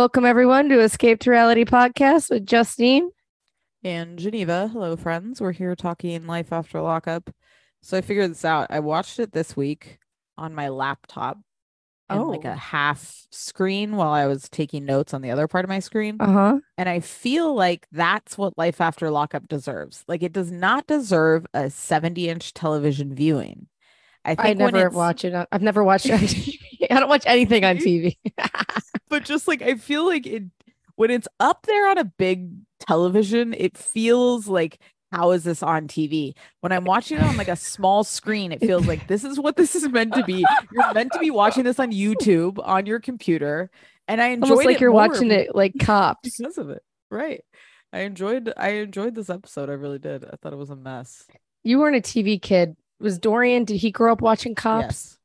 Welcome everyone to Escape to Reality podcast with Justine. And Geneva. Hello, friends. We're here talking life after lockup. So I figured this out. I watched it this week on my laptop in like Oh. a half screen while I was taking notes on the other part of my screen. Uh huh. And I feel like that's what life after lockup deserves. Like it does not deserve a 70 inch television viewing. I think I never watch it. on- I've never watched it on TV. I don't watch anything on TV. but just like I feel like it when it's up there on a big television, it feels like how is this on TV? When I'm watching it on like a small screen, it feels like this is what this is meant to be. You're meant to be watching this on YouTube on your computer, and I enjoyed Almost like it you're watching it like cops. because of it. Right. I enjoyed I enjoyed this episode. I really did. I thought it was a mess. You weren't a TV kid. Was Dorian? Did he grow up watching cops? Yes.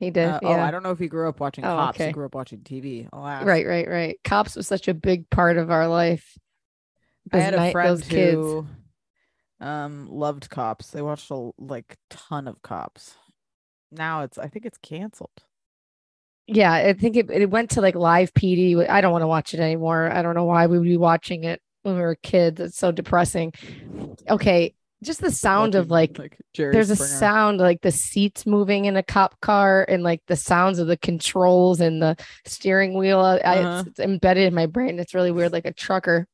He did. Uh, Oh, yeah. I don't know if he grew up watching Oh, cops. okay. He grew up watching TV. Alas. right, right, right. Cops was such a big part of our life. I Those had a friend those kids. who um loved cops. They watched a like ton of cops. Now it's I think it's canceled. Yeah, I think it, it went to like live PD. I don't want to watch it anymore. I don't know why we would be watching it when we were kids. It's so depressing. Okay, just the sound of Watching, like Jerry there's a sound like the seats moving in a cop car and like the sounds of the controls and the steering wheel. I, I- Uh-huh. it's, it's embedded in my brain. It's really weird, like a trucker.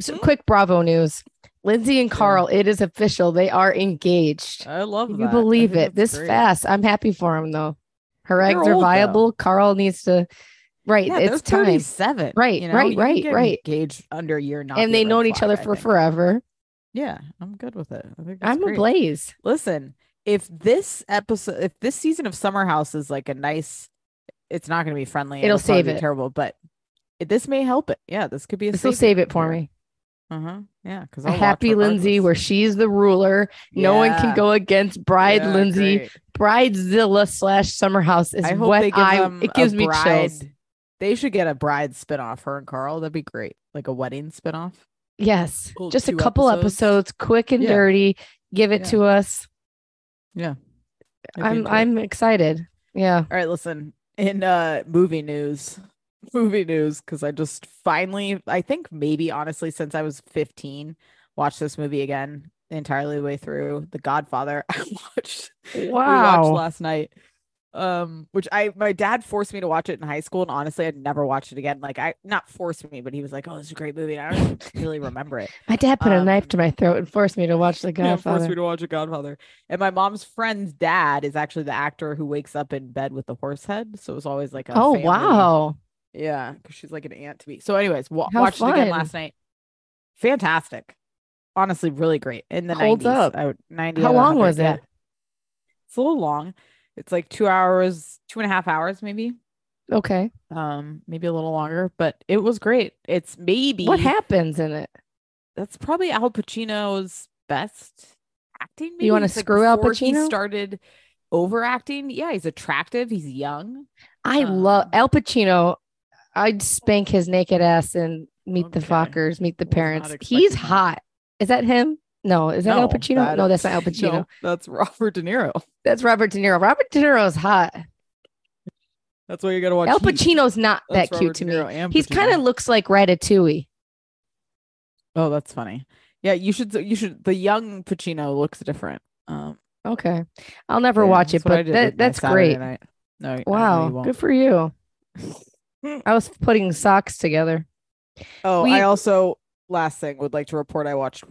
So Mhm. quick Bravo news. Lindsay and. Carl, it is official. They are engaged. I love Can that. you I believe it? This great. fast. I'm happy for him though. Her They're eggs are old, though. viable. Carl needs to right. Yeah, it's time. 37. Right, you know? right, You right, right. Engaged under a year, not And they known each other for forever. Yeah, I'm good with it. I think I'm great. a blaze. Listen, if this episode, if this season of Summer House is like a nice, it's not going to be friendly. and It'll save be it. Terrible, but it, this may help it. Yeah, this could be a. This will save it for me. Uh huh. Yeah, because A happy Lindsay where she's the ruler. No one can go against Bride Lindsay. Bridezilla slash Summer House is I hope what they give I. It gives me bride. chills. They should get a bride spinoff. Her and Carl. That'd be great. Like a wedding spinoff. Yes, Cool, just a couple episodes. episodes, quick and Yeah. dirty. Give it Yeah. to us. Yeah. I'm. I'm excited. Yeah. All right, listen. In uh movie news, movie news, because I just finally, I think maybe honestly, since I was 15, watched this movie again entirely the way through. The Godfather. I watched we watched last night. Um, which I my dad forced me to watch it in high school, and honestly, I'd never watched it again. Like I not forced me, but he was like, "Oh, this is a great movie." And I don't really remember it. My dad put a knife Um, to my throat and forced me to watch The Yeah, forced Godfather. me to watch a Godfather. And my mom's friend's dad is actually the actor who wakes up in bed with the horse head. So it was always like a oh family- wow. Yeah, because she's like an aunt to me. So, anyways, wa- watched it again last night. Fantastic. Honestly, really great. In the Holds 90s. up. I 90 How long was it? It's a little long. It's like two hours, two and a half hours, maybe. Okay. Um, maybe a little longer, but it was great. It's maybe What happens in it? that's probably Al Pacino's best acting. Maybe You It's, like, screw Al before He Pacino? started overacting. Yeah, he's attractive. He's young. I love Um, Al Pacino. I'd spank his naked ass and meet the fuckers, meet the parents. He's hot. Is that him? No, is that Al Pacino? that- no, that's not Al Pacino. No, that's Robert De Niro. That's Robert De Niro. Robert De Niro is hot. That's why you gotta watch. Al Heat. Pacino's not That's that cute Robert to me. He's kind of looks like Ratatouille. Oh, that's funny. Yeah, you should. You should. The young Pacino looks different. Um, Okay, I'll never yeah, watch it, that's what I but that, that's Saturday great. night. No, I know you Wow, won't. good for you. I was putting socks together. Oh, We- I also last thing would like to report. I watched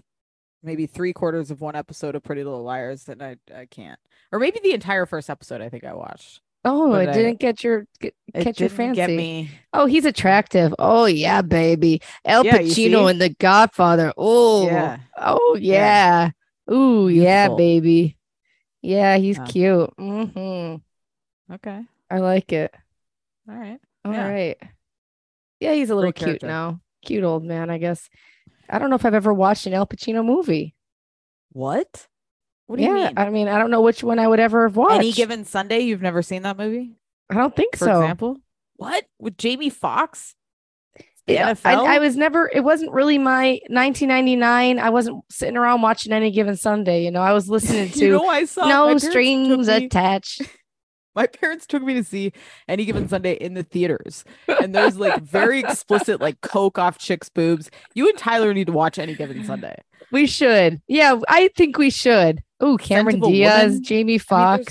maybe three quarters of one episode of Pretty Little Liars, and I I can't, or maybe the entire first episode. I think I watched. Oh, it I- didn't get your get, catch your fancy. Get me. Oh, he's attractive. Oh yeah, baby. Al Yeah, Pacino in The Godfather. Oh, Yeah. oh yeah. Ooh yeah, baby. Yeah, he's Yeah. cute. hmm Okay. I like it. All right. All Yeah. right. Yeah, he's a little Great cute character. now. Cute old man, I guess. I don't know if I've ever watched an Al Pacino movie. What? What do you mean? I mean, I don't know which one I would ever have watched. Any given Sunday, you've never seen that movie, I don't think for so. example? What with Jamie Foxx? Yeah, I, I was never. It wasn't really my 1999. I wasn't sitting around watching any given Sunday. You know, I was listening to you know, I saw No Strings Attached. My parents took me to see Any Given Sunday in the theaters, and there's like very explicit like coke off chicks' boobs. You and Tyler need to watch Any Given Sunday. We should. Yeah, I think we should. Oh, Cameron Diaz, Woman. Jamie I mean,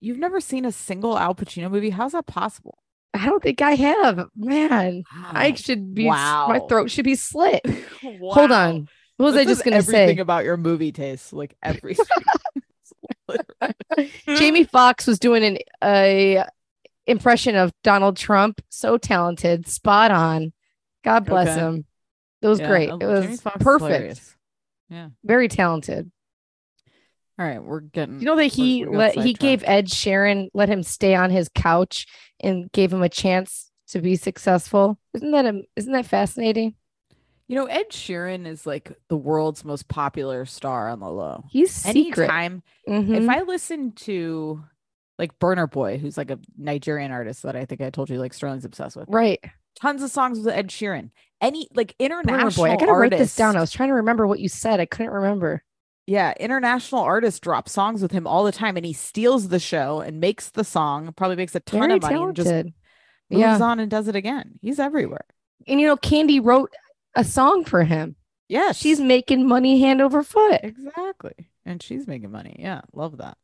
You've never seen a single Al Pacino movie? How's that possible? I don't think I have. Man, ah, I should be. wow. My throat should be slit. Hold on. What was That I just gonna everything say? about your movie taste? Like every Jamie Foxx was doing an a impression of Donald Trump. So talented, spot on. God bless Okay. him. It was Yeah, great. uh, It was Jamie Foxx is perfect. hilarious. Yeah. Very talented. All right, we're getting. You know that he let he gave. Ed Sheeran let him stay on his couch and gave him a chance to be successful. Isn't that a, isn't that fascinating? You know, Ed Sheeran is like the world's most popular star on the low. He's secret. Anytime, Mhm. if I listen to like Burna Boy, who's like a Nigerian artist that I think I told you like Sterling's obsessed with, right. tons of songs with Ed Sheeran. Any like Burna international boy. I gotta write this down. I was trying to remember what you said. I couldn't remember. Yeah, international artists drop songs with him all the time, and he steals the show and makes the song. Probably makes a ton Very of money and just moves Yeah. on and does it again. He's everywhere. And you know, Candy wrote a song for him. Yeah, She's making money hand over foot. exactly, and she's making money. Yeah, love that.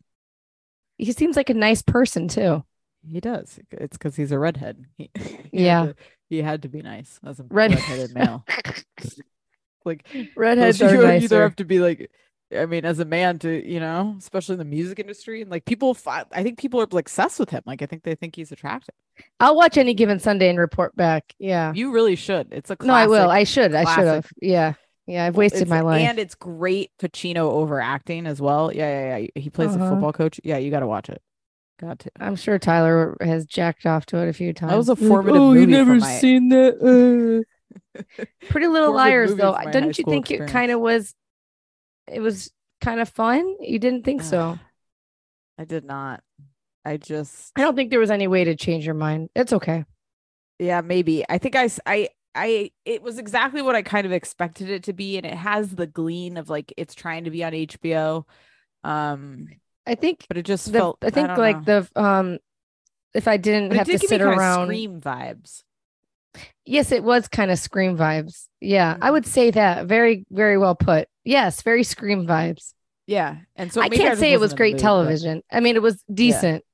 He seems like a nice person too. He does. It's because he's a redhead. He, he had Yeah. to- he had to be nice as a Red- redheaded male. Like Redheads you are either nicer. have to be like, I mean, as a man to you know, especially in the music industry, and like people, fi- I think people are obsessed with him. Like I think they think he's attractive. I'll watch any given Sunday and report back. Yeah. You really should. It's a No, I will. I should. I should have. Yeah. Yeah. I've wasted It's- my life. and it's great Pacino overacting as well. Yeah, yeah, yeah. He plays Uh-huh. a football coach. Yeah, you got to watch it. Got to. I'm sure Tyler has jacked off to it a few times. That was a He's like, formative oh, you movie for never my- seen that? uh." Pretty Little Liars, though. Didn't you school think it kind of was? It was kind of fun. You didn't think so? I did not. I just I don't think there was any way to change your mind. It's okay. yeah, maybe. I think I I I it was exactly what I kind of expected it to be and it has the glean of like it's trying to be on HBO. Um I think but it just the, felt I think don't like know. the um, if I didn't but have to did me sit around. scream vibes. Yes, it was kind of scream vibes. Yeah, I Mhm. would say that. Very, very well put. Yes, very scream vibes. Yeah. And so I can't say it was wasn't in the great but- television. I mean, it was decent.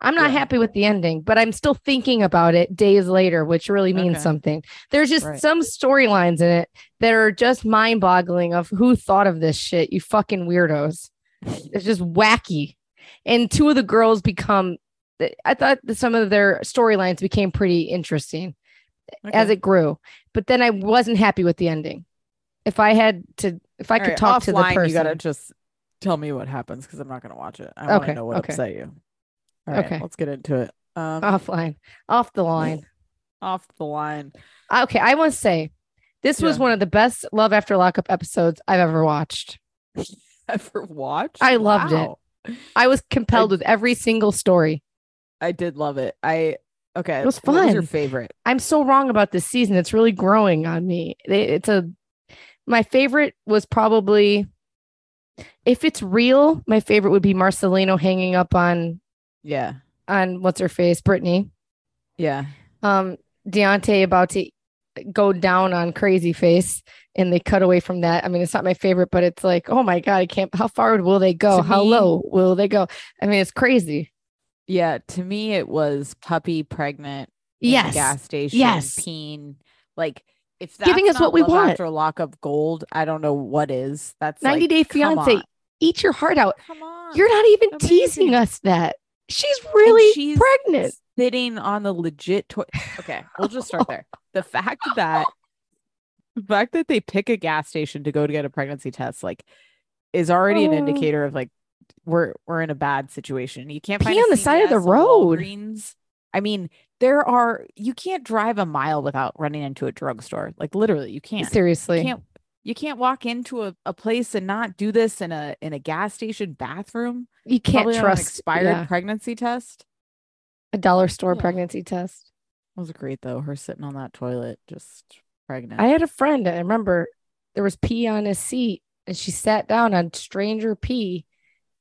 I'm not Yeah. happy with the ending, but I'm still thinking about it days later, which really means Okay. something. There's just Right. some storylines in it that are just mind boggling of who thought of this shit, you fucking weirdos. It's just wacky. And two of the girls become, I thought that some of their storylines became pretty interesting as it grew. But then I wasn't happy with the ending. If I had to, if I could right, talk to the person, You gotta just tell me what happens because I'm not gonna watch it. I want Okay, to know what okay. upset you. All right, Okay. let's get into it. Um, offline, off the line. off the line. Okay, I want to say this was Yeah. one of the best Love After Lockup episodes I've ever watched. Ever watched? I loved it. I was compelled with every single story. I did love it. I okay. It was What was your favorite? I'm so wrong about this season. It's really growing on me. It's a my favorite was probably if it's real, my favorite would be Marcelino hanging up on Yeah, on what's her face, Brittany. yeah. Um Deontay about to go down on crazy face and they cut away from that. I mean, it's not my favorite, but it's like, oh my God, I can't how far will they go? How me- low will they go? I mean, it's crazy. Yeah, to me it was puppy pregnant Yes. gas station Yes. peen like if that's Giving us what we want. after lockup gold I don't know what is that's 90 like, Day Fiance. Eat your heart out. come on You're not even teasing us that. She's really she's pregnant. sitting on the legit toy okay we'll just start there the fact that the fact that they pick a gas station to go to get a pregnancy test like is already an Oh. indicator of like we're we're in a bad situation you can't Pee find on the side of the road. Walgreens. i mean there are you can't drive a mile without running into a drugstore like literally you can't Seriously. you can't you can't walk into a, a place and not do this in a in a gas station bathroom You can't Probably trust expired yeah, pregnancy test a dollar store Yeah. pregnancy test. It was great though. Her sitting on that toilet, just pregnant. I had a friend, I remember there was pee on his seat and she sat down on stranger pee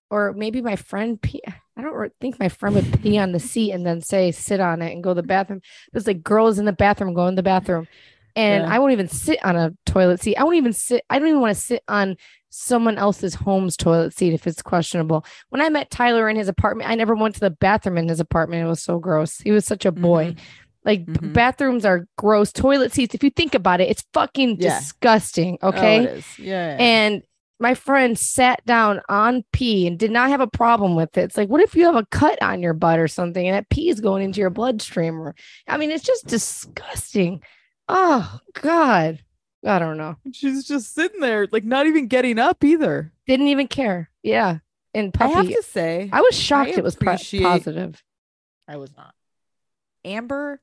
or maybe my friend pee. I don't think my friend would pee on the seat and then say sit on it and go to the bathroom. There's like girls in the bathroom going to the bathroom, and Yeah. I won't even sit on a toilet seat. I won't even sit. I don't even want to sit on someone else's home's toilet seat if it's questionable. When I met Tyler in his apartment, I never went to the bathroom in his apartment. It was so gross. He was such a boy. Mhm. Like Mhm. bathrooms are gross. Toilet seats, if you think about it, it's fucking Yeah. disgusting. Oh, Okay. it is. Yeah. yeah. And my friend sat down on pee and did not have a problem with it. It's like, what if you have a cut on your butt or something and that pee is going into your bloodstream? Or, I mean, it's just disgusting. Oh, God. I don't know. she's just sitting there, like not even getting up either. Didn't even care. Yeah. And puppy, I have to say, I was shocked it was positive. I was not. Amber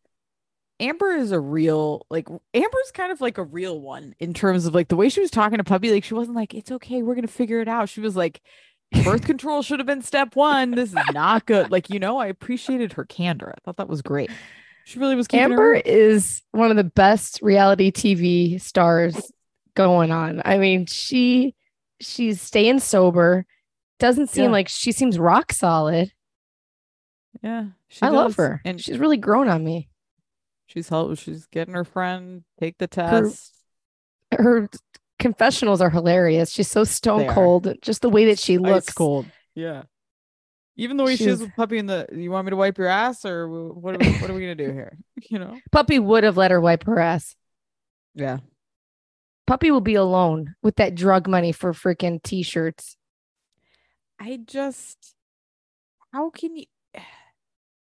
Amber is a real like Amber's kind of like a real one in terms of like the way she was talking to Puppy. Like she wasn't like, it's okay, we're gonna figure it out. She was like, birth control should have been step one. This is not good. Like, you know, I appreciated her candor. I thought that was great. She really was Amber is one of the best reality TV stars going on. I mean, she she's staying sober. Doesn't seem Yeah. like she seems rock solid. Yeah. She I love her. And she's really grown on me. She's help she's getting her friend take the test. Her confessionals are hilarious. She's so stone cold. Just the way that she looks. Ice cold. Yeah. Even the way she She's- is with puppy in the you want me to wipe your ass or what are we, what are we gonna do here? You know? Puppy would have let her wipe her ass. Yeah. Puppy will be alone with that drug money for freaking t-shirts. I just how can you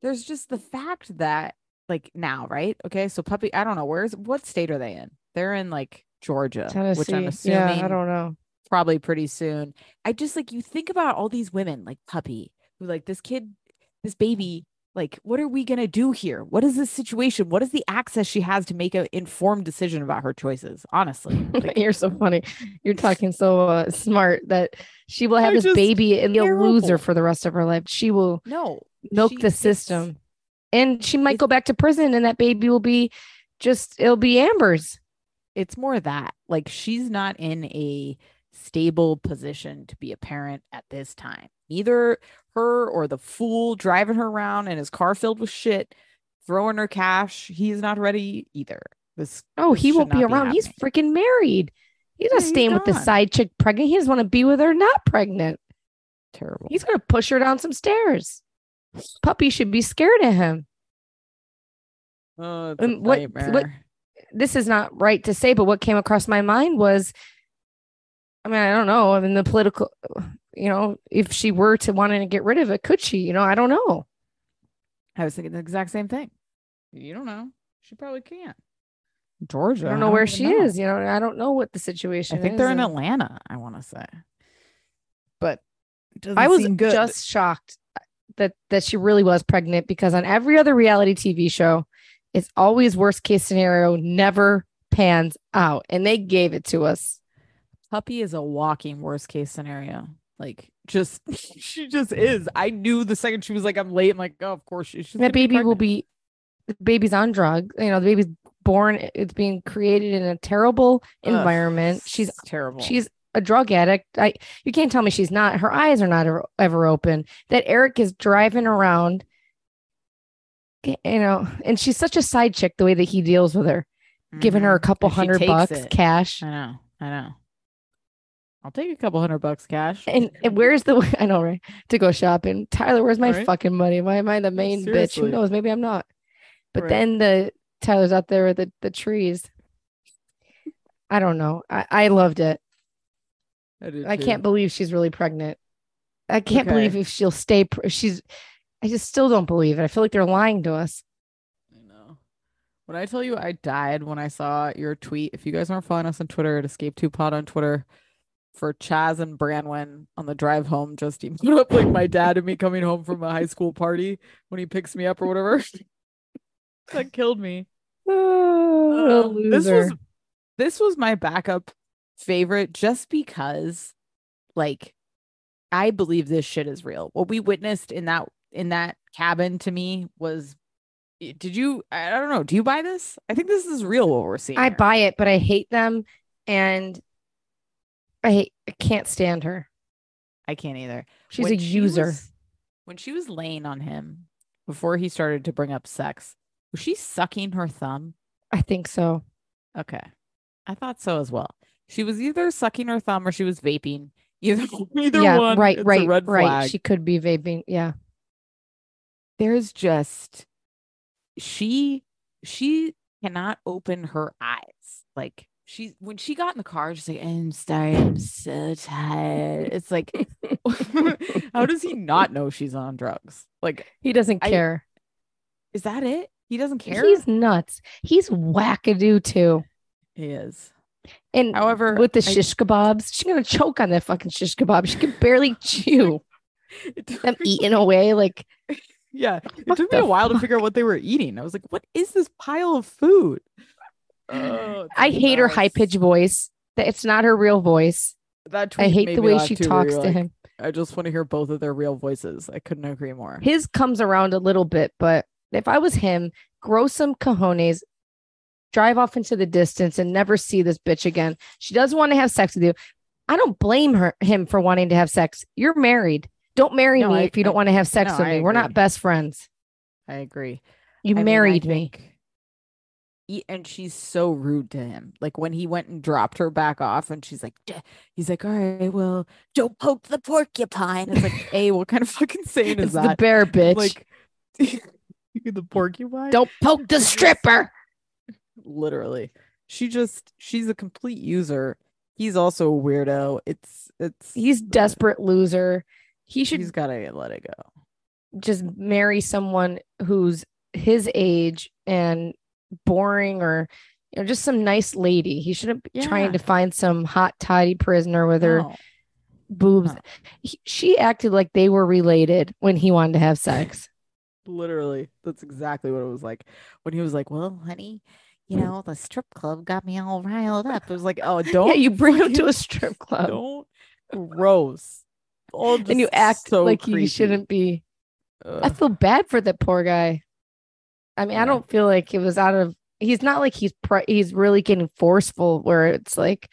there's just the fact that like now, right? Okay, so puppy, I don't know where's what state are they in? They're in like Georgia, Tennessee. which I'm assuming yeah, I don't know. probably pretty soon. I just like you think about all these women like puppy who like this kid, this baby. Like, what are we gonna do here? What is this situation? What is the access she has to make an informed decision about her choices? Honestly, like, You're so funny. You're talking so uh, smart that she will have I this baby and be a loser for the rest of her life. She will no, milk she- the system. And she might go back to prison and that baby will be just it'll be Amber's. it's more that like she's not in a stable position to be a parent at this time. Neither her or the fool driving her around in his car filled with shit, throwing her cash. He's not ready either. This Oh, he won't be around. He's freaking married. He's not Yeah, he's staying with the side chick pregnant. He doesn't want to be with her not pregnant. terrible. He's gonna push her down some stairs. Puppy should be scared of him. Oh, it's a what- what- this is not right to say, but what came across my mind was, I mean, I don't know. I mean, the political, you know, if she were to wanting to get rid of it, could she? You know, I don't know. I was thinking the exact same thing. You don't know. She probably can't. Georgia. I don't know where she know. is. You know, I don't know what the situation I think is. they're in Atlanta. I want to say, but it doesn't I was seem good. just shocked that that she really was pregnant because on every other reality TV show, it's always worst case scenario, never pans out, and they gave it to us. Puppy is a walking worst case scenario. Like, just she just is. I knew the second she was like, "I'm late." I'm like, "Oh, of course she." She's that baby will be the baby's on drugs you know the baby's born it's being created in a terrible Ugh, environment she's terrible. she's a drug addict i you can't tell me she's not her eyes are not ever, ever open that eric is driving around you know and she's such a side chick the way that he deals with her giving her a Mhm. couple hundred bucks it. cash I know. I know. I'll take a couple hundred bucks cash. and, and where's the i know right to go shopping tyler where's my Right. fucking money why am i the main bitch who knows maybe i'm not but Right. then the tyler's out there with the, the trees i don't know i, I loved it I, i can't believe she's really pregnant i can't Okay. believe if she'll stay pr- she's i just still don't believe it i feel like they're lying to us I know. When I tell you I died when I saw your tweet, if you guys aren't following us on Twitter at Escape Two Pod on Twitter for Chaz and Branwen on the drive home, just put up like my dad and me coming home from a high school party when he picks me up or whatever. that killed me. oh, Uh, this was this was my backup favorite just because like I believe this shit is real. What we witnessed in that in that cabin to me was did you I don't know, do you buy this? I think this is real what we're seeing. i here. buy it but i hate them and i hate, i can't stand her I can't either. She's When a she user. was- when she was laying on him before he started to bring up sex, was she sucking her thumb? I think so. Okay. I thought so as well. She was either sucking her thumb or she was vaping. Either either yeah, one. right, it's a right, red right. flag. She could be vaping. Yeah. There's just she she cannot open her eyes. Like she when she got in the car, she's like, I'm sorry, I'm so tired. It's like how does he not know she's on drugs? Like, He doesn't I- care. is that it? He doesn't care. He's nuts. He's wackadoo too. he is. And However, with the shish kebabs, she's gonna choke on that fucking shish kebab. She can barely chew them eating away. Like Yeah. It took me a while to figure out what they were eating. I was like, what is this pile of food? Oh, I hate her high pitched voice. That it's not her real voice. That I hate the way she too, talks to like, him. I just want to hear both of their real voices. I couldn't agree more. His comes around a little bit, but if I was him, grow some cojones, drive off into the distance, and never see this bitch again. She doesn't want to have sex with you. I don't blame her him for wanting to have sex. You're married. Don't marry No, me I- if you don't want to have sex no, with me. We're not best friends. I agree. You I mean, married me. think- E- and she's so rude to him. Like when he went and dropped her back off, and she's like, he's like, all right, well, don't poke the porcupine. It's like, a what kind of fucking saying is It's the bear bitch. Like the porcupine. don't poke the stripper. Literally she just she's a complete user he's also a weirdo it's it's He's uh, desperate loser. He should he's gotta let it go just marry someone who's his age and boring or you know just some nice lady. He shouldn't be Yeah. trying to find some hot toddy prisoner with her No. boobs. No. He- she acted like they were related when he wanted to have sex. literally that's exactly what it was like when he was like well honey you know the strip club got me all riled up it was like oh don't yeah, you bring him to a strip club don't gross all and you act so like creepy. you shouldn't be. I feel bad for that poor guy. I mean, I don't feel like it was out of. He's not like he's pre- he's really getting forceful where it's like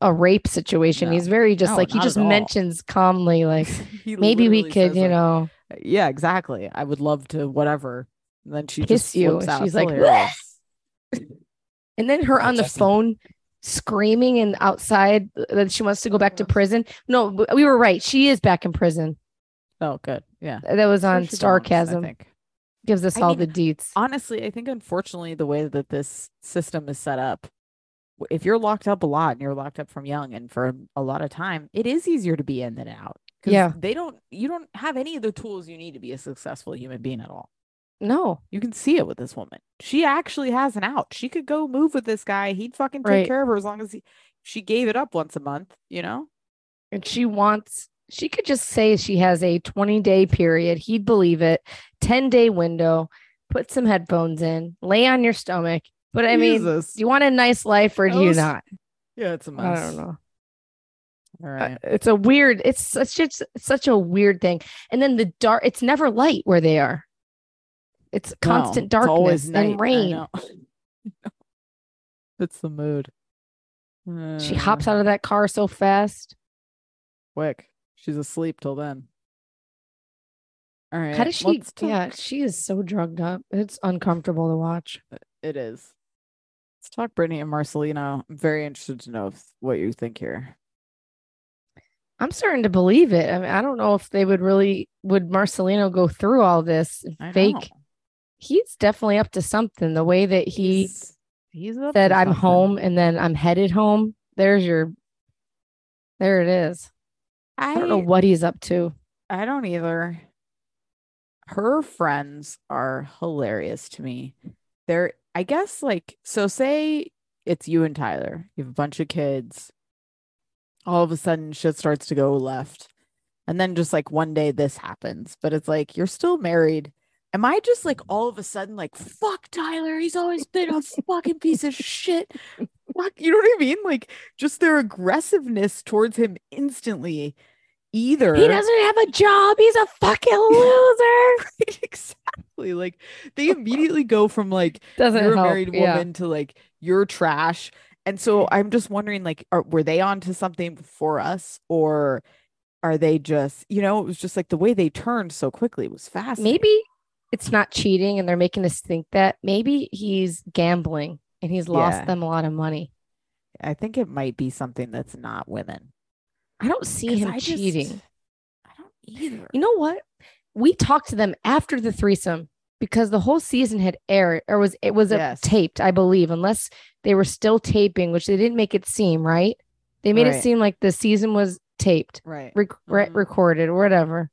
a rape situation. No. He's very just No, like he just mentions calmly like maybe we could, you like, know, yeah exactly i would love to whatever and then she Kiss just you, out. she's like. And then her on the phone screaming and outside that she wants to go back to prison. No, we were right. She is back in prison. oh good yeah That was Where on she belongs, I think. Gives us I all mean, the deets. honestly, I think unfortunately the way that this system is set up, if you're locked up a lot and you're locked up from young and for a lot of time, it is easier to be in than out. Yeah. They don't you don't have any of the tools you need to be a successful human being at all. No, You can see it with this woman. She actually has an out. She could go move with this guy. He'd fucking take Right. care of her as long as he she gave it up once a month, you know? and she wants she could just say she has a 20 day period he'd believe it 10 day window put some headphones in lay on your stomach but i mean Jesus. do you want a nice life or do you not yeah, it's a mess. i don't know All right. Uh, it's a weird it's such it's such a weird thing and then the dark it's never light where they are it's No, constant it's darkness night. And rain it's the mood. she hops Uh, out of that car so fast quick. She's asleep till then. All right. how does she talk- yeah she is so drugged up it's uncomfortable to watch It is. Let's talk Brittany and Marcelino. I'm very interested to know if, what you think here. I'm starting to believe it. I mean, I don't know if they would really would Marcelino go through all this fake. He's definitely up to something. The way that he He's, he's up said, "I'm something. home," and then I'm headed home. There's your. There it is. I, I don't know what he's up to. I don't either. Her friends are hilarious to me. They're, I guess, like, so say it's you and Tyler. You have a bunch of kids. All of a sudden, shit starts to go left. And then just like one day this happens, but it's like you're still married. Am I just like all of a sudden like, fuck Tyler? He's always been a fucking piece of shit. Fuck, you know what I mean? Like, just their aggressiveness towards him instantly. Either He doesn't have a job. He's a fucking loser. Right, exactly. Like they immediately go from like Doesn't you're a married yeah. woman to like you're trash. And so I'm just wondering, like, are were they onto something for us, or are they just, you know, it was just like the way they turned so quickly was fast. Maybe it's not cheating and they're making us think that. Maybe he's gambling and he's lost Yeah. them a lot of money. I think it might be something that's not women. I don't see him I just- cheating. I don't either. You know what? We talked to them after the threesome because the whole season had aired or was it was a Yes. taped, I believe, unless they were still taping, which they didn't make it seem right. They made it seem like the season was taped, right. rec- Mhm. recorded, or whatever.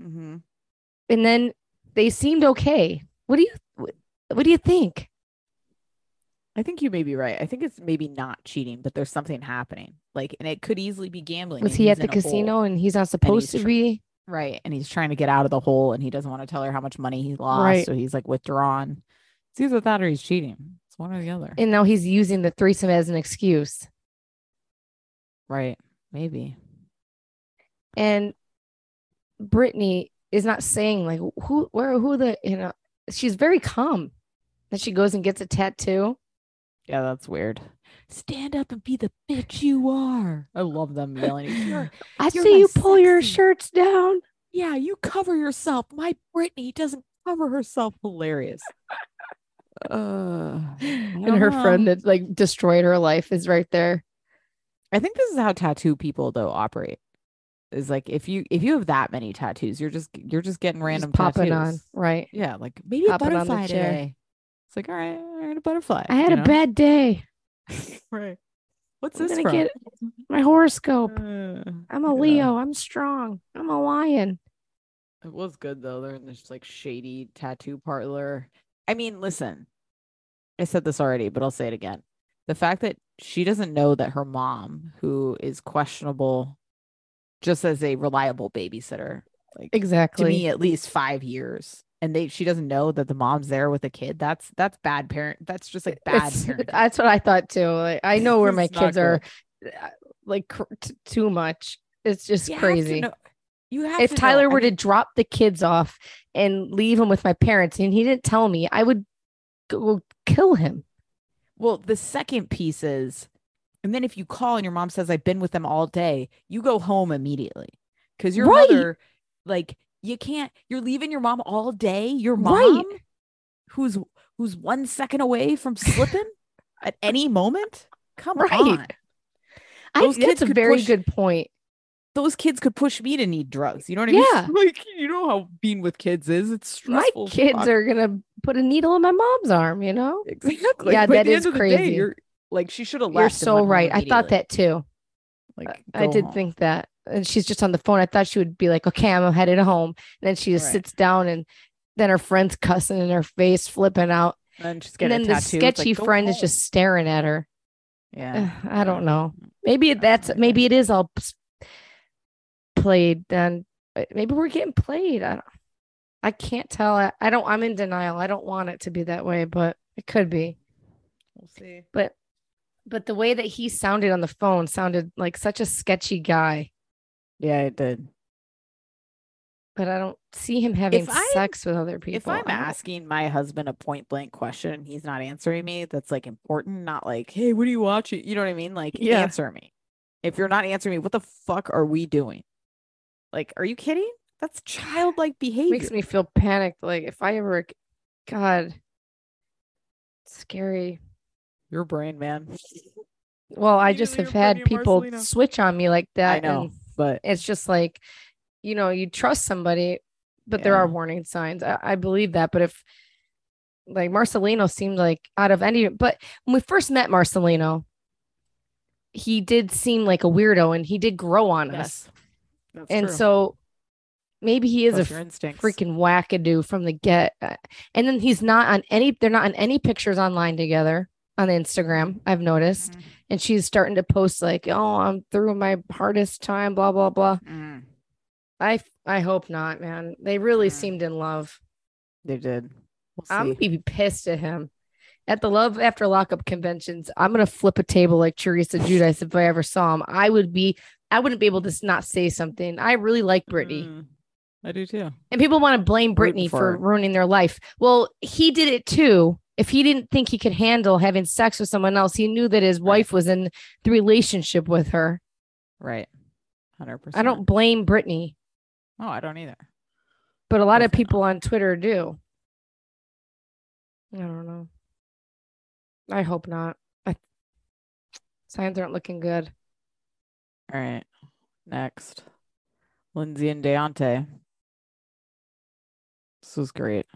Mm-hmm. And then they seemed okay. What do you what, do you think? I think you may be right. I think it's maybe not cheating, but there's something happening. Like, and it could easily be gambling. Was he at the in a hole. casino and he's not supposed to tr- be? Right. And he's trying to get out of the hole and he doesn't want to tell her how much money he lost. Right. So he's like withdrawn. It's either that or he's cheating. It's one or the other. And now he's using the threesome as an excuse. right. Maybe. and Brittany is not saying like who where who the you know she's very calm that she goes and gets a tattoo. Yeah, that's weird. Stand up and be the bitch you are. I love them yelling. You're, I You're see my you pull your shirts down. yeah, you cover yourself. My Brittany doesn't cover herself. Hilarious. Uh, And her friend that like destroyed her life is right there. I think this is how tattoo people though operate. Is like if you if you have that many tattoos, you're just you're just getting Just random popping tattoos. on. Right. Yeah, like maybe a Popping the butterfly today. It's like all right, all right, a butterfly. I had a know? bad day. right. What's I'm this from? get my horoscope. Uh, I'm a yeah. Leo. I'm strong. I'm a lion. It was good though. They're in this like shady tattoo parlor. I mean, listen, I said this already, but I'll say it again. The fact that she doesn't know that her mom, who is questionable just as a reliable babysitter, like Exactly. to me at least five years, and they she doesn't know that the mom's there with a kid. That's that's bad parent. That's just like bad That's what I thought too. Like, I know where my kids are uh, like cr- t- too much. It's just You crazy. know- You have if to know. Tyler I were to drop the kids off and leave him with my parents and he didn't tell me, I would go kill him. Well, the second piece is, and then if you call and your mom says, I've been with them all day, you go home immediately. Because your Right. mother, like, you can't, you're leaving your mom all day. Your Right. mom, who's who's one second away from slipping at any moment. Come Right. on. I, Those that's kids a very push- good point. Those kids could push me to need drugs. You know what I Yeah. mean? Like, you know how being with kids is. It's My stressful. as kids are gonna put a needle in my mom's arm, you know? exactly. Yeah, By that is the day, crazy. you're like, she should have left. You're so right. I thought that too. Like, I did home. think that. And she's just on the phone. I thought she would be like, okay, I'm headed home. And then she just Right. sits down and then her friend's cussing in her face, flipping out. And she's And then the like, sketchy go friend is just staring at her. yeah. Uh, I don't know. Maybe that's maybe it is all played. Then Uh, maybe we're getting played. I don't. I can't tell. I, I don't. I'm in denial. I don't want it to be that way, but it could be. We'll see. But but the way that he sounded on the phone sounded like such a sketchy guy. Yeah, it did. But I don't see him having I'm- sex with other people. If I'm I don't- asking my husband a point blank question and he's not answering me, that's like important, not like, hey, what are you watching? You know what I mean? Like, Yeah. answer me. If you're not answering me, what the fuck are we doing? Like, are you kidding? That's childlike behavior. makes me feel panicked. Like if I ever, God, scary. Your brain, man. Well, I just have had people Marcelino. switch on me like that. I know, and but it's just like, you know, you trust somebody, but there are warning signs. I, I believe that. But if like Marcelino seemed like out of any, but when we first met Marcelino, he did seem like a weirdo and he did grow on us. that's And true. so maybe he is Trust a your instincts. freaking wackadoo from the get. uh, And then he's not on any, they're not on any pictures online together on Instagram, I've noticed. Mhm. And she's starting to post like, oh, I'm through my hardest time, blah, blah, blah. Mhm. I I hope not, man. They really Mm. seemed in love. They did. We'll. I'm gonna be pissed at him. At the love after lockup conventions, I'm gonna flip a table like Teresa Giudice if I ever saw him. I would be I wouldn't be able to not say something. I really like Brittany. Mm, I do too. And people want to blame Brittany for for ruining their life. Well, he did it too. If he didn't think he could handle having sex with someone else, he knew that his Right. wife was in the relationship with her. Right. hundred percent. I don't blame Brittany. Oh, I don't either. but a lot of people on Twitter do. I don't know. I hope not. I, signs aren't looking good. All right. Next. Lindsay and Deontay. This was great.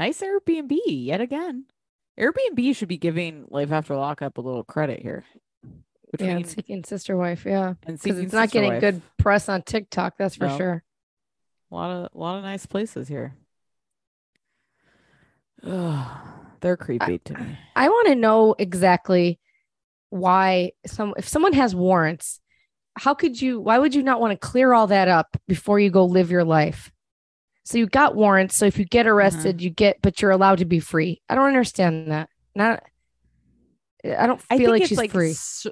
Nice Airbnb yet again. Airbnb should be giving Life After Lockup a little credit here. yeah, seeking sister wife. Yeah, and because it's not getting Wife. good press on TikTok. That's for No. sure. A lot of a lot of nice places here. Ugh, they're creepy to me. I want to know exactly why some if someone has warrants, how could you why would you not want to clear all that up before you go live your life? So you got warrants, so if you get mm-hmm. arrested, you get but you're allowed to be free. I don't understand that. Not I don't I feel think like she's like free. cer-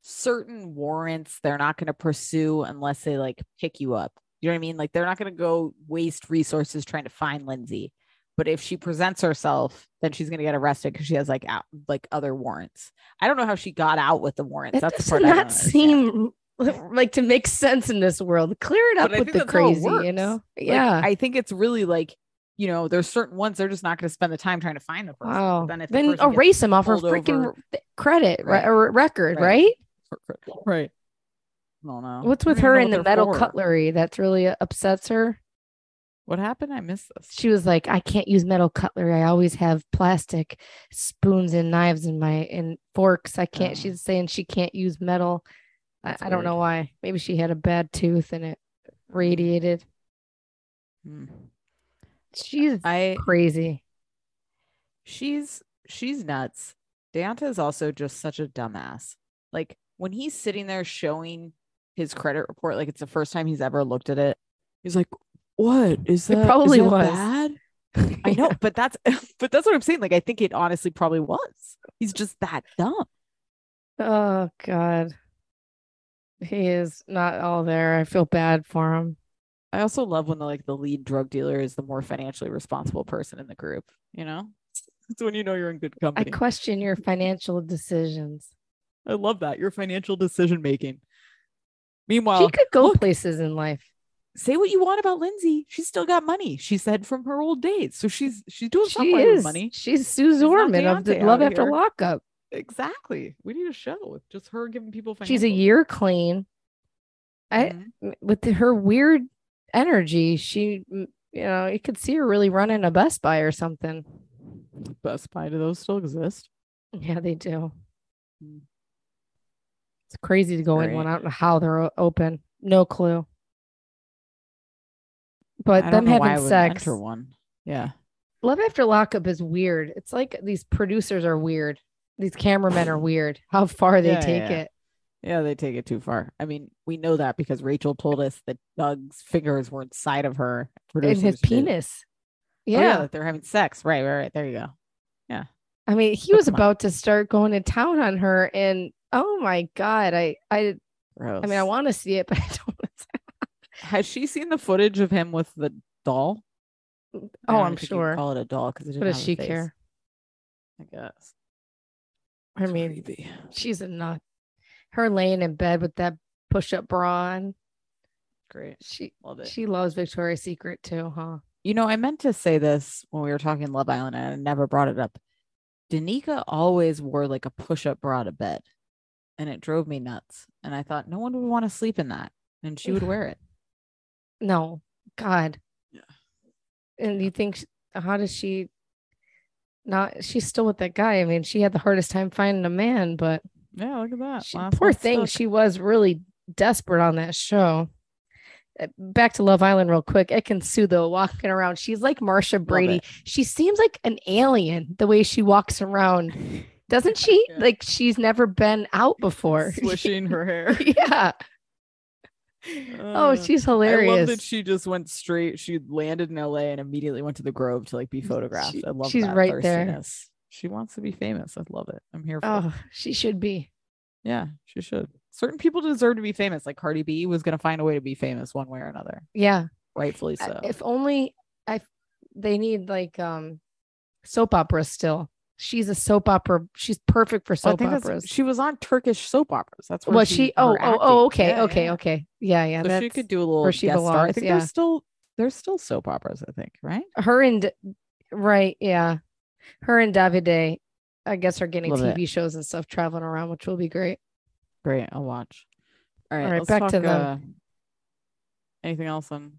certain warrants they're not going to pursue unless they like pick you up. You know what I mean? Like they're not going to go waste resources trying to find Lindsay. But if she presents herself, then she's going to get arrested because she has like out like other warrants. I don't know how she got out with the warrants. It That's the does part I don't not seem like to make sense in this world. Clear it up with the that's how it crazy, you know? Like, yeah. I think it's really like you know, there's certain ones they're just not going to spend the time trying to find the person. Wow. Then, if the erase him off her freaking over- credit Right. or record, Right. right? right. I don't. What's with her and the metal for. cutlery that's really upsets her? What happened? I missed this. She was like, I can't use metal cutlery. I always have plastic spoons and knives in my and forks. I can't. Oh. She's saying she can't use metal. I, I don't know why. Maybe she had a bad tooth and it radiated. Hmm. She's I crazy. she's she's nuts. Deontay is also just such a dumbass. Like when he's sitting there showing his credit report, like it's the first time he's ever looked at it. He's like, "What is It that? is probably that was. bad?" I know, but that's but that's what I'm saying. Like I think it honestly probably was. He's just that dumb. Oh God. He is not all there. I feel bad for him. I also love when the like the lead drug dealer is the more financially responsible person in the group. You know, it's when you know you're in good company. I question your financial decisions. I love that your financial decision making. Meanwhile, she could go look, places in life. say what you want about Lindsay. She's still got money. She said from her old days. So she's she's doing She something with money. She's Suze Orman of the Love After here. Lockup. Exactly. We need a show with just her giving people She's a year clean. I Mhm. m- with her weird energy, she you know, you could see her really running a Best Buy or something. Best Buy. Do those still exist? Yeah, they do. Mm. It's crazy to go in one. I don't know how they're open. No clue. But them don't know why I having sex. one. Yeah. Love After Lockup is weird. It's like these producers are weird. These cameramen are weird. How far they Yeah, yeah, take yeah. it. Yeah, they take it too far. I mean, we know that because Rachel told us that Doug's fingers were inside of her. In his penis. Oh, Yeah. they're having sex. Right, right, right. There you go. Yeah. I mean, he was come on. about to start going to town on her, and oh my god, I, I, Gross. I mean, I want to see it, but I don't. Has she seen the footage of him with the doll? Oh, I'm even think you can sure. Call it a doll because it What does she care? I guess. I mean, creepy. she's a nut. Her laying in bed with that push-up bra on. great. She, Love it. she loves Victoria's Secret too, huh? You know, I meant to say this when we were talking Love Island, and I never brought it up. Danica always wore like a push-up bra to bed, and it drove me nuts. And I thought no one would want to sleep in that, and she would wear it. No, God. Yeah. And you think, how does she? Not, she's still with that guy. I mean, she had the hardest time finding a man, but Yeah, look at that. She, Last poor thing, stuck. she was really desperate on that show. Uh, Back to Love Island, real quick. Ekin-Su though, walking around, she's like Marcia Brady. She seems like an alien the way she walks around, doesn't she? Yeah. Like she's never been out before. swishing her hair. yeah. Oh, Uh, she's I love hilarious. that she just went straight. She landed in LA and immediately went to the Grove to like be photographed. She- I love she's that right there. thirstiness. She wants to be famous. I love it. I'm here for it. oh, she should be. Yeah, she should. Certain people deserve to be famous. Like Cardi B was gonna find a way to be famous one way or another. Yeah. Rightfully so. If only I they need like um soap operas still. She's a soap opera. She's perfect for soap that's operas. she was on Turkish soap operas. That's what Was she? her Oh, oh, oh, okay, Yeah, okay, yeah. okay. Yeah, yeah. So she could do a little where she guest star. I think yeah. there's still there's still soap operas. I think right. her and right, yeah. Her and Davide, I guess, are getting. TV shows and stuff traveling around, which will be great. Great, I'll watch. All right, All right, back talk, to them. uh, anything else on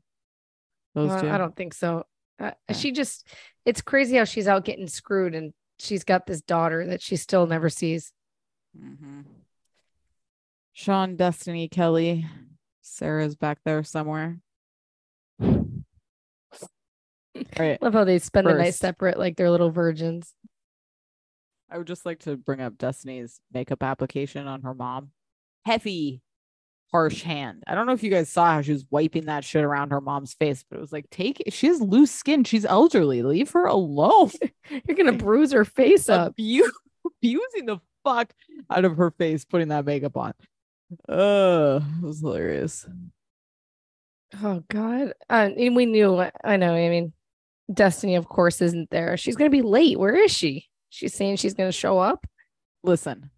those Uh, two? I don't think so. Uh, Yeah. She just, it's crazy how she's out getting screwed and she's got this daughter that she still never sees. hmm Sean, Destiny, Kelly, Sarah's back there somewhere. All right. Love how they spend the night separate, like they're little virgins. I would just like to bring up Destiny's makeup application on her mom. Heavy, harsh hand. I don't know if you guys saw how she was wiping that shit around her mom's face, but it was like, take it. she has loose skin. She's elderly. Leave her alone. You're gonna bruise her face up. Abu- abusing the fuck out of her face, putting that makeup on. Uh, it was hilarious. Oh God! Uh, and we knew. I know. I mean, Destiny, of course, isn't there. She's gonna be late. Where is she? She's saying she's gonna show up. Listen,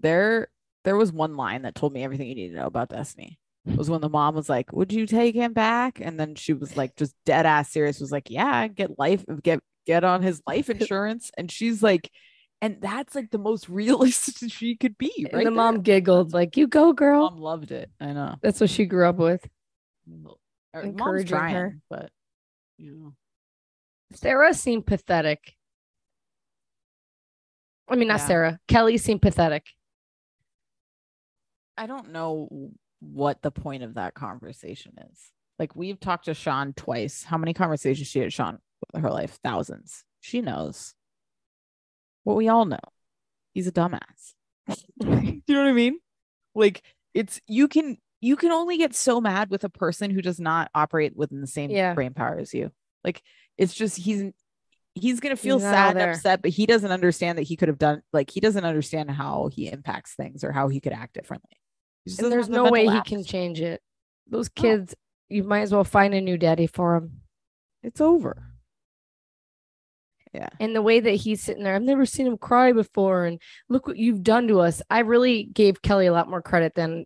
there there was one line that told me everything you need to know about Destiny. It was when the mom was like, "Would you take him back?" And then she was like, just dead ass serious. Was like, "Yeah, get life, get get on his life insurance." And she's like, and that's like the most realistic she could be, right? and the mom giggled, like, "You go, girl." mom loved it. I know. That's what she grew up with. Encouraging trying, her. but you know. Sarah seemed pathetic. I mean, not Yeah. Sarah. Kelly seemed pathetic. I don't know what the point of that conversation is. Like we've talked to Sean twice. How many conversations she had Sean with her life? Thousands. She knows. What we all know. He's a dumbass. Do you know what I mean? Like it's you can you can only get so mad with a person who does not operate within the same Yeah. brain power as you. Like it's just he's he's gonna feel He's sad and upset, but he doesn't understand that he could have done like he doesn't understand how he impacts things or how he could act differently. And there's the no way he can change it. Those kids, you might as well find a new daddy for them. It's over. Yeah. And the way that he's sitting there, I've never seen him cry before. And look what you've done to us. I really gave Kelly a lot more credit than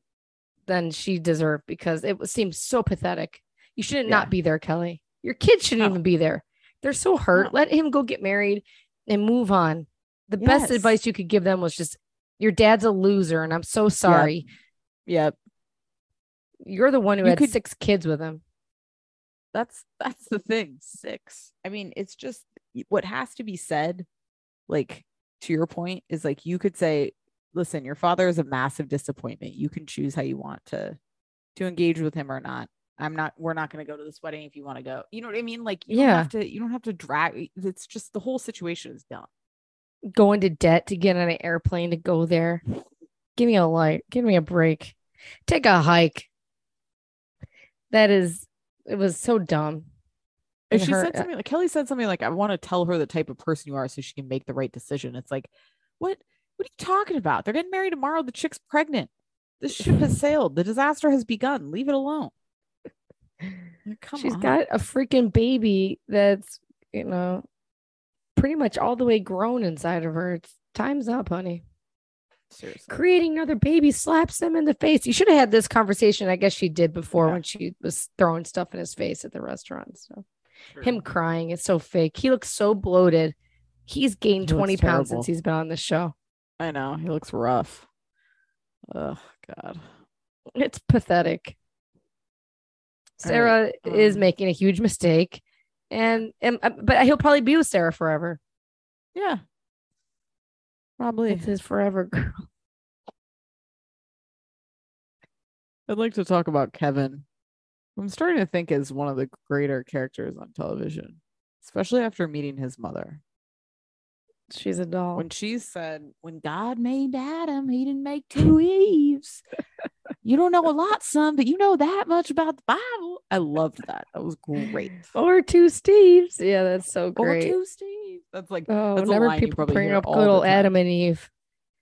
than she deserved because it seemed so pathetic. You shouldn't Yeah. not be there, Kelly. Your kids shouldn't No. even be there. They're so hurt. No. Let him go get married and move on. The best advice you could give them was just your dad's a loser and I'm so sorry. Yep. You're the one who You had could- six kids with him. That's that's the thing. Six. I mean, it's just what has to be said, like to your point, is like you could say, listen, your father is a massive disappointment. You can choose how you want to to engage with him or not. I'm not we're not gonna go to this wedding if you want to go. You know what I mean? Like you Yeah. don't have to you don't have to drag it's just the whole situation is done. Go into debt to get on an airplane to go there. Give me a light. Give me a break. Take a hike. That is, it was so dumb. And she her- said uh, something like Kelly said something like, I want to tell her the type of person you are so she can make the right decision. It's like, what what are you talking about? They're getting married tomorrow. The chick's pregnant. The ship has sailed. The disaster has begun. Leave it alone. Come She's on. got a freaking baby that's, you know, pretty much all the way grown inside of her. It's time's up, honey. Seriously. Creating another baby slaps him in the face. You should have had this conversation. I guess she did before Yeah. when she was throwing stuff in his face at the restaurant. So True. him crying is so fake. He looks so bloated. He's gained He 20 pounds since he's been on this show. I know. He looks rough. Oh God. It's pathetic. All right, Sarah is um, making a huge mistake. And, and uh, but he'll probably be with Sarah forever. Yeah. Probably. It's his forever girl. I'd like to talk about Kevin. I'm starting to think is one of the greater characters on television, especially after meeting his mother. She's a doll. when she said, "When God made Adam, He didn't make two Eves." you don't know a lot, son, but you know that much about the Bible. I loved that. That was great. or two Steves. Yeah, that's so great. Or two Steves. That's like, Oh, That's whenever people bring up good old. Adam and Eve.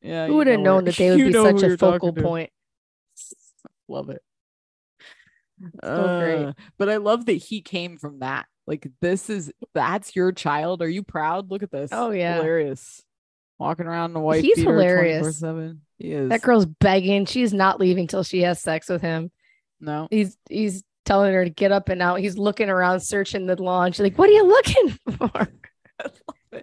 yeah. Who would have know known that they would be such a focal point? Love it. So great. Uh, but I love that he came from that. Like, this is that's your child. Are you proud? Look at this. Oh, yeah. hilarious. Walking around in a white He's hilarious. 24/7. He is. That girl's begging. She's not leaving till she has sex with him. no. He's he's telling her to get up and out. He's looking around, searching the lawn. She's like, "What are you looking for?"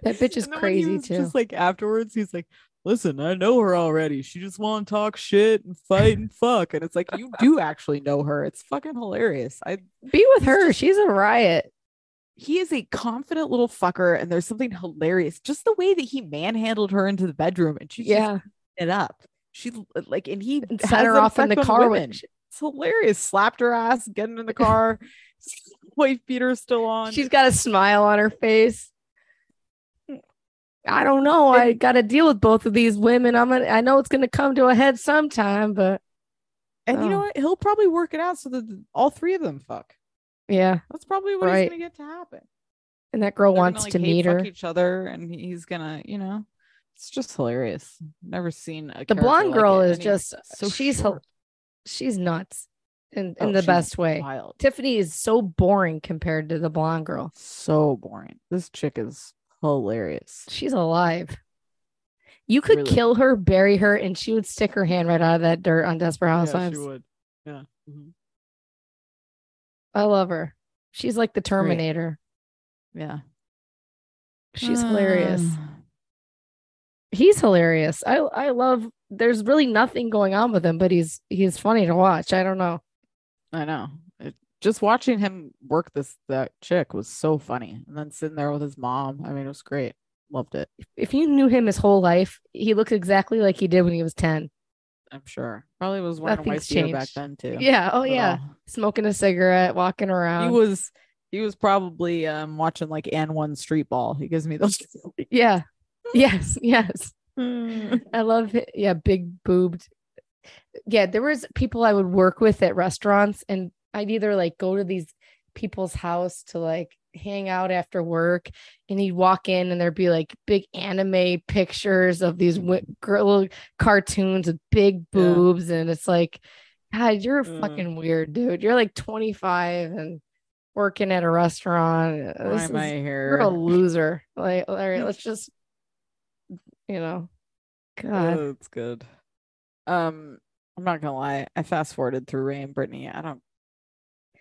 That bitch is And then when he crazy, too. Just like afterwards, he's like, "Listen, I know her already. She just want to talk shit and fight and fuck." And it's like you do actually know her. It's fucking hilarious. I Be with her. She's a riot. He is a confident little fucker, and there's something hilarious. Just the way that he manhandled her into the bedroom, and she just Yeah, it up. She like, and he And set her off in the car women. with. It's hilarious. Slapped her ass, getting in the car. wife beater still on. She's got a smile on her face. I don't know. I got to deal with both of these women. I'm gonna. I know it's gonna come to a head sometime, but and you know Oh. what? He'll probably work it out so that all three of them fuck. Yeah. That's probably what Right. he's gonna get to happen. And that girl They're gonna, wants like, to meet her. each other, and he's gonna, you know, it's just hilarious. Never seen a The blonde like girl it, is just so she's short. she's nuts in in Oh, the best way. Wild. Tiffany is so boring compared to the blonde girl. So boring. This chick is hilarious. She's alive. You could Really. kill her, bury her, and she would stick her hand right out of that dirt on Desperate Housewives. would. Yeah. mhm. I love her. She's like the great. Terminator. Yeah. She's hilarious. Uh, He's hilarious. I I love. There's really nothing going on with him, but he's he's funny to watch. I don't know. I know. It, just watching him work this that chick was so funny. And then sitting there with his mom. I mean, it was great. Loved it. If you knew him his whole life, he looks exactly like he did when he was ten. I'm sure. Probably was wearing a white Nothing's back then too. Yeah. Oh yeah. Smoking a cigarette, walking around. he was he was probably um watching like and one street ball. He gives me those. yeah. Yes. Yes. Mm. I love it. Yeah, big boobed. Yeah, there was people I would work with at restaurants, and I'd either like go to these people's house to like hang out after work, and he'd walk in, and there'd be like big anime pictures of these wi- girl cartoons with big Yeah. boobs, and it's like, God, you're Uh. fucking weird, dude. You're like 25 and working at a restaurant. Why This am I here? you're a loser. Like, all right, let's just, you know, God. Oh, that's good. Um, I'm not gonna lie. I fast forwarded through Ray and Brittany. I don't.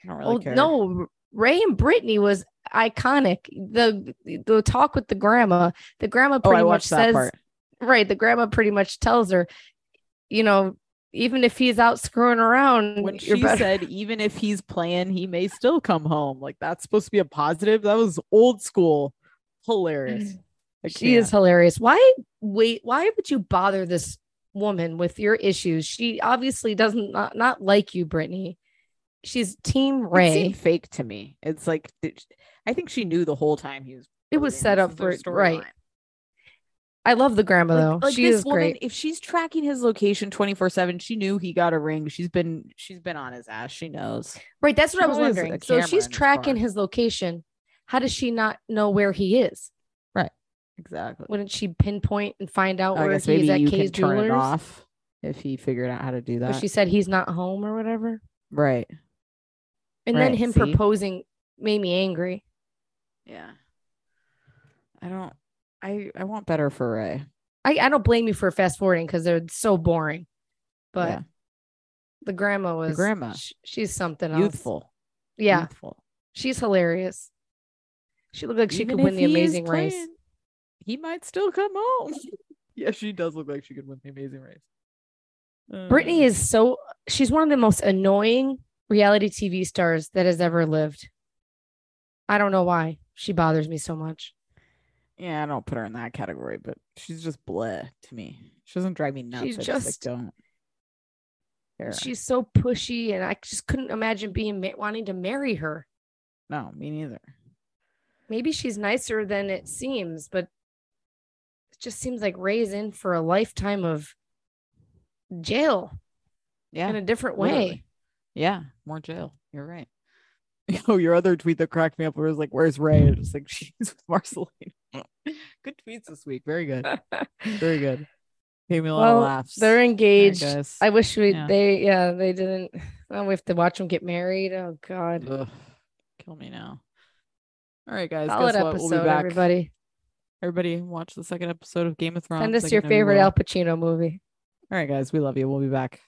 I don't really oh care. no, Ray and Brittany was iconic. The the talk with the grandma, the grandma Oh, pretty I much watched that says part. right. The grandma pretty much tells her, you know, even if he's out screwing around, When you're she better. said, even if he's playing, he may still come home. Like that's supposed to be a positive. That was old school. Hilarious. Mm. She is hilarious. Why wait? Why would you bother this woman with your issues? She obviously doesn't not, not like you, Brittany. She's Team Ray. fake to me. It's like I think she knew the whole time he was. It was set up for right. storyline. I love the grandma Like, though. like she this is woman, great. if she's tracking his location 24 7 she knew he got a ring she's been she's been on his ass she knows Right, that's what She I was probably has a wondering. So she's tracking his location. How does she not know where he is? Right. Exactly Wouldn't she pinpoint and find out i where guess he's maybe at you can turn it off if he figured out how to do But that she said he's not home or whatever. right And then him see? proposing made me angry. yeah i don't i i want better for ray I, I don't blame you for fast forwarding because they're so boring. But Yeah. the grandma was grandma. sh- she's something else. youthful Yeah, youthful she's hilarious. She looked like she Even could win the he is amazing race. he might still come home yeah she does look like she could win the amazing race Brittany Uh, is so she's one of the most annoying reality TV stars that has ever lived. I don't know why she bothers me so much. Yeah, I don't put her in that category, but she's just bleh to me. She doesn't drive me nuts. She's I just, just- like, don't. care. She's so pushy, and I just couldn't imagine being ma- wanting to marry her. no, me neither. Maybe she's nicer than it seems, but it just seems like Ray's in for a lifetime of jail Yeah, in a different literally. way. yeah, more jail. You're right. Oh, your other tweet that cracked me up was like, "Where's Ray?" It's just like she's with Marceline. good tweets this week. Very good. Very good. Gave me a lot Well, of laughs. They're engaged. guys. I wish we Yeah. they yeah they didn't. Oh, we have to watch them get married. Oh God, Ugh, kill me now. All right, guys. solid guess what? episode, We'll be back. everybody. Everybody watch the second episode of Game of Thrones. Send us like your favorite will. Al Pacino movie. All right, guys, we love you. We'll be back.